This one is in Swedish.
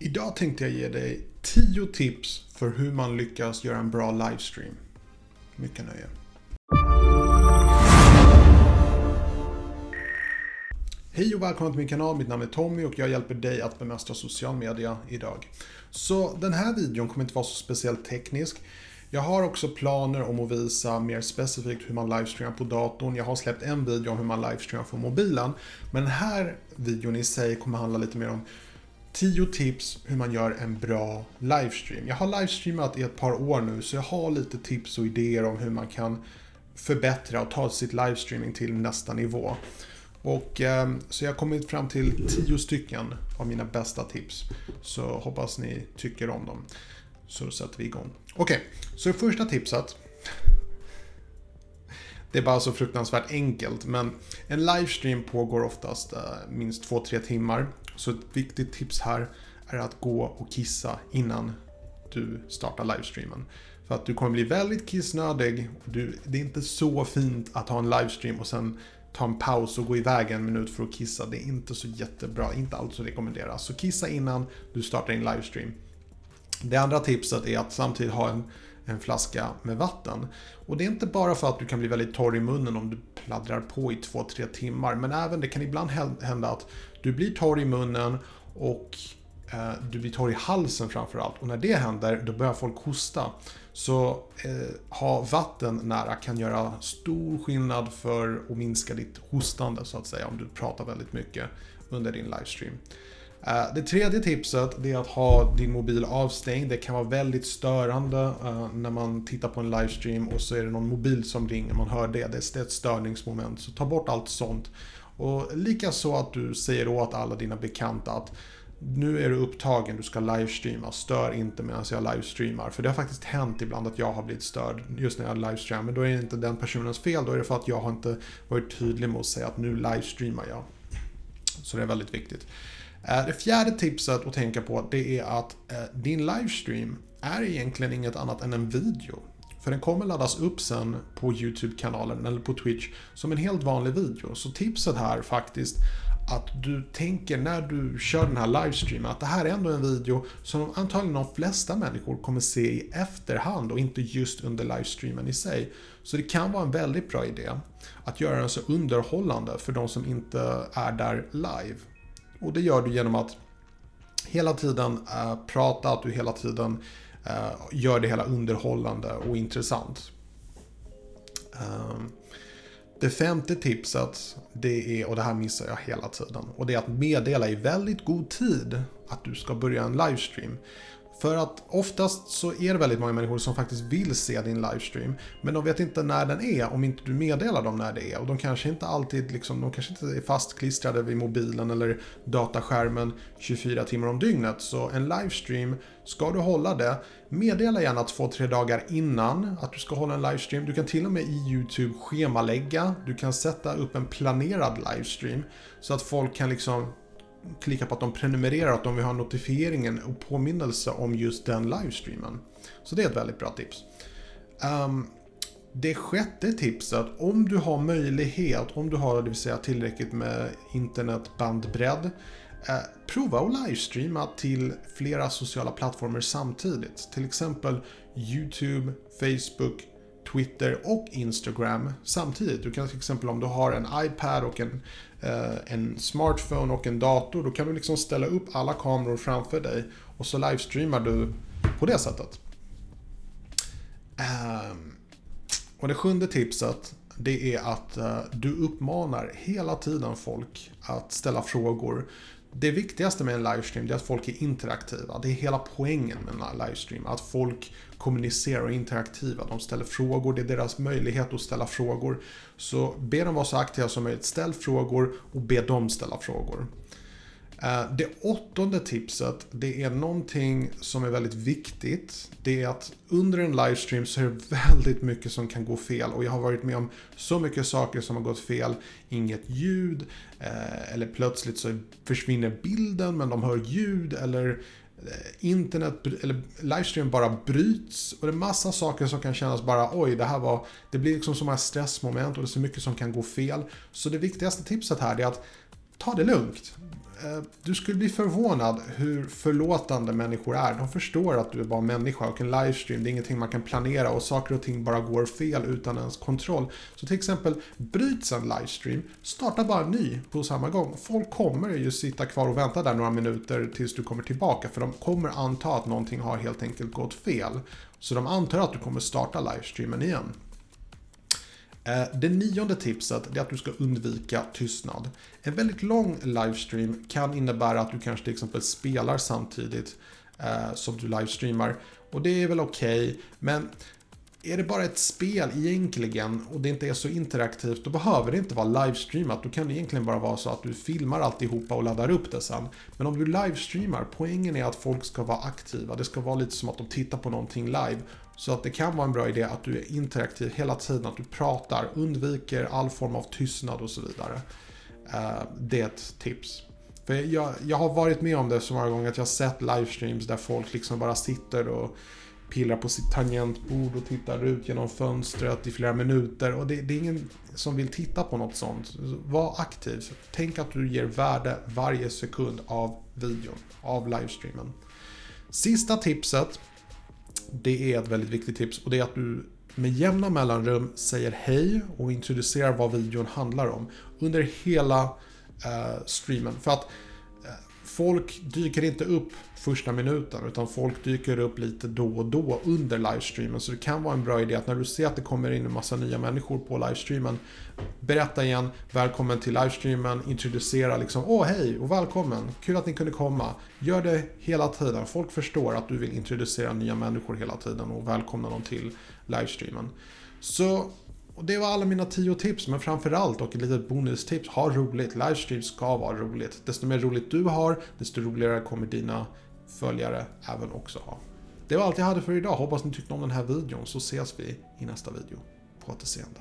Idag tänkte jag ge dig 10 tips för hur man lyckas göra en bra livestream. Mycket nöje. Hej och välkommen till min kanal, mitt namn är Tommy och jag hjälper dig att bemästra social media idag. Så den här videon kommer inte vara så speciellt teknisk. Jag har också planer om att visa mer specifikt hur man livestreamar på datorn. Jag har släppt en video om hur man livestreamar på mobilen. Men den här videon i sig kommer handla lite mer om 10 tips hur man gör en bra livestream. Jag har livestreamat i ett par år nu så jag har lite tips och idéer om hur man kan förbättra och ta sitt livestreaming till nästa nivå. Och, ehm, så jag har kommit fram till 10 stycken av mina bästa tips. Så hoppas ni tycker om dem. Så sätter vi igång. Okej, okay, så första tipset. Det är bara så fruktansvärt enkelt, men en livestream pågår oftast eh, minst 2-3 timmar. Så ett viktigt tips här är att gå och kissa innan du startar livestreamen. För att du kommer bli väldigt kissnödig. Du, det är inte så fint att ha en livestream och sen ta en paus och gå iväg en minut för att kissa. Det är inte så jättebra, inte alls att rekommendera. Så kissa innan du startar din livestream. Det andra tipset är att samtidigt ha en, en flaska med vatten. Och det är inte bara för att du kan bli väldigt torr i munnen om du pladdrar på i 2-3 timmar. Men även det kan ibland hända att du blir torr i munnen och eh, du blir torr i halsen framförallt. Och när det händer, då börjar folk hosta. Så eh, ha vatten nära kan göra stor skillnad för att minska ditt hostande så att säga om du pratar väldigt mycket under din livestream. Eh, det tredje tipset är att ha din mobil avstängd. Det kan vara väldigt störande eh, när man tittar på en livestream och så är det någon mobil som ringer, man hör det. Det är ett störningsmoment. Så ta bort allt sånt. Och likaså att du säger åt alla dina bekanta att nu är du upptagen, du ska livestreama, stör inte medan jag livestreamar. För det har faktiskt hänt ibland att jag har blivit störd just när jag livestreamar. Men då är det inte den personens fel, då är det för att jag har inte varit tydlig med att säga att nu livestreamar jag. Så det är väldigt viktigt. Eh, det fjärde tipset att tänka på det är att eh, din livestream är egentligen inget annat än en video. För den kommer laddas upp sen på YouTube-kanalen eller på Twitch som en helt vanlig video. Så tipset här faktiskt att du tänker när du kör den här livestreamen att det här är ändå en video som antagligen de flesta människor kommer se i efterhand och inte just under livestreamen i sig. Så det kan vara en väldigt bra idé att göra den så underhållande för de som inte är där live. Och det gör du genom att hela tiden eh, prata, att du hela tiden Eh, gör det hela underhållande och intressant. Ehm, det femte tipset, det är, och det här missar jag hela tiden, och det är att meddela i väldigt god tid att du ska börja en livestream. För att oftast så är det väldigt många människor som faktiskt vill se din livestream. Men de vet inte när den är om inte du meddelar dem när det är. Och de kanske inte alltid liksom, de kanske inte är fastklistrade vid mobilen eller dataskärmen 24 timmar om dygnet. Så en livestream, ska du hålla det, meddela gärna 2-3 dagar innan att du ska hålla en livestream. Du kan till och med i YouTube schemalägga. Du kan sätta upp en planerad livestream. Så att folk kan liksom klicka på att de prenumererar, att de vill ha notifieringen och påminnelse om just den livestreamen. Så det är ett väldigt bra tips. Um, det sjätte tipset, om du har möjlighet, om du har det vill säga tillräckligt med internetbandbredd, eh, prova att livestreama till flera sociala plattformar samtidigt. Till exempel YouTube, Facebook, Twitter och Instagram samtidigt. Du kan till exempel om du har en iPad och en, eh, en smartphone och en dator, då kan du liksom ställa upp alla kameror framför dig och så livestreamar du på det sättet. Eh, och det sjunde tipset, det är att eh, du uppmanar hela tiden folk att ställa frågor. Det viktigaste med en livestream är att folk är interaktiva. Det är hela poängen med en livestream. Att folk kommunicerar och är interaktiva. De ställer frågor, det är deras möjlighet att ställa frågor. Så be dem vara så aktiva som möjligt. Ställ frågor och be dem ställa frågor. Eh, det åttonde tipset, det är någonting som är väldigt viktigt. Det är att under en livestream så är det väldigt mycket som kan gå fel. Och jag har varit med om så mycket saker som har gått fel. Inget ljud, eh, eller plötsligt så försvinner bilden men de hör ljud. Eller eh, internet, eller livestream bara bryts. Och det är massa saker som kan kännas bara oj, det här var... Det blir liksom så många stressmoment och det är så mycket som kan gå fel. Så det viktigaste tipset här är att ta det lugnt. Eh, du skulle bli förvånad hur förlåtande människor är. De förstår att du är bara människa och en livestream, det är ingenting man kan planera och saker och ting bara går fel utan ens kontroll. Så till exempel, bryts en livestream, starta bara en ny på samma gång. Folk kommer ju sitta kvar och vänta där några minuter tills du kommer tillbaka för de kommer anta att någonting har helt enkelt gått fel. Så de antar att du kommer starta livestreamen igen. Eh, det nionde tipset är att du ska undvika tystnad. En väldigt lång livestream kan innebära att du kanske till exempel spelar samtidigt eh, som du livestreamar. Och det är väl okej, okay, men är det bara ett spel egentligen och det inte är så interaktivt, då behöver det inte vara livestreamat. Då kan det egentligen bara vara så att du filmar alltihopa och laddar upp det sen. Men om du livestreamar, poängen är att folk ska vara aktiva. Det ska vara lite som att de tittar på någonting live. Så att det kan vara en bra idé att du är interaktiv hela tiden, att du pratar, undviker all form av tystnad och så vidare. Eh, det är ett tips. För jag, jag har varit med om det så många gånger att jag har sett livestreams där folk liksom bara sitter och pillar på sitt tangentbord och tittar ut genom fönstret i flera minuter. Och det, det, är ingen som vill titta på något sånt. Var aktiv. Tänk att du ger värde varje sekund av videon, av livestreamen. Sista tipset det är ett väldigt viktigt tips och det är att du med jämna mellanrum säger hej och introducerar vad videon handlar om under hela eh, streamen. För att eh, folk dyker inte upp första minuten utan folk dyker upp lite då och då under livestreamen. Så det kan vara en bra idé att när du ser att det kommer in en massa nya människor på livestreamen berätta igen, välkommen till livestreamen, introducera liksom, åh hej och välkommen, kul att ni kunde komma. Gör det hela tiden, folk förstår att du vill introducera nya människor hela tiden och välkomna dem till livestreamen. Så och det var alla mina tio tips, men framförallt och ett litet bonustips, ha roligt. Livestream ska vara roligt. Desto mer roligt du har, desto roligare kommer dina följare även också ha. Det var allt jag hade för idag. Hoppas ni tyckte om den här videon så ses vi i nästa video. På återseende.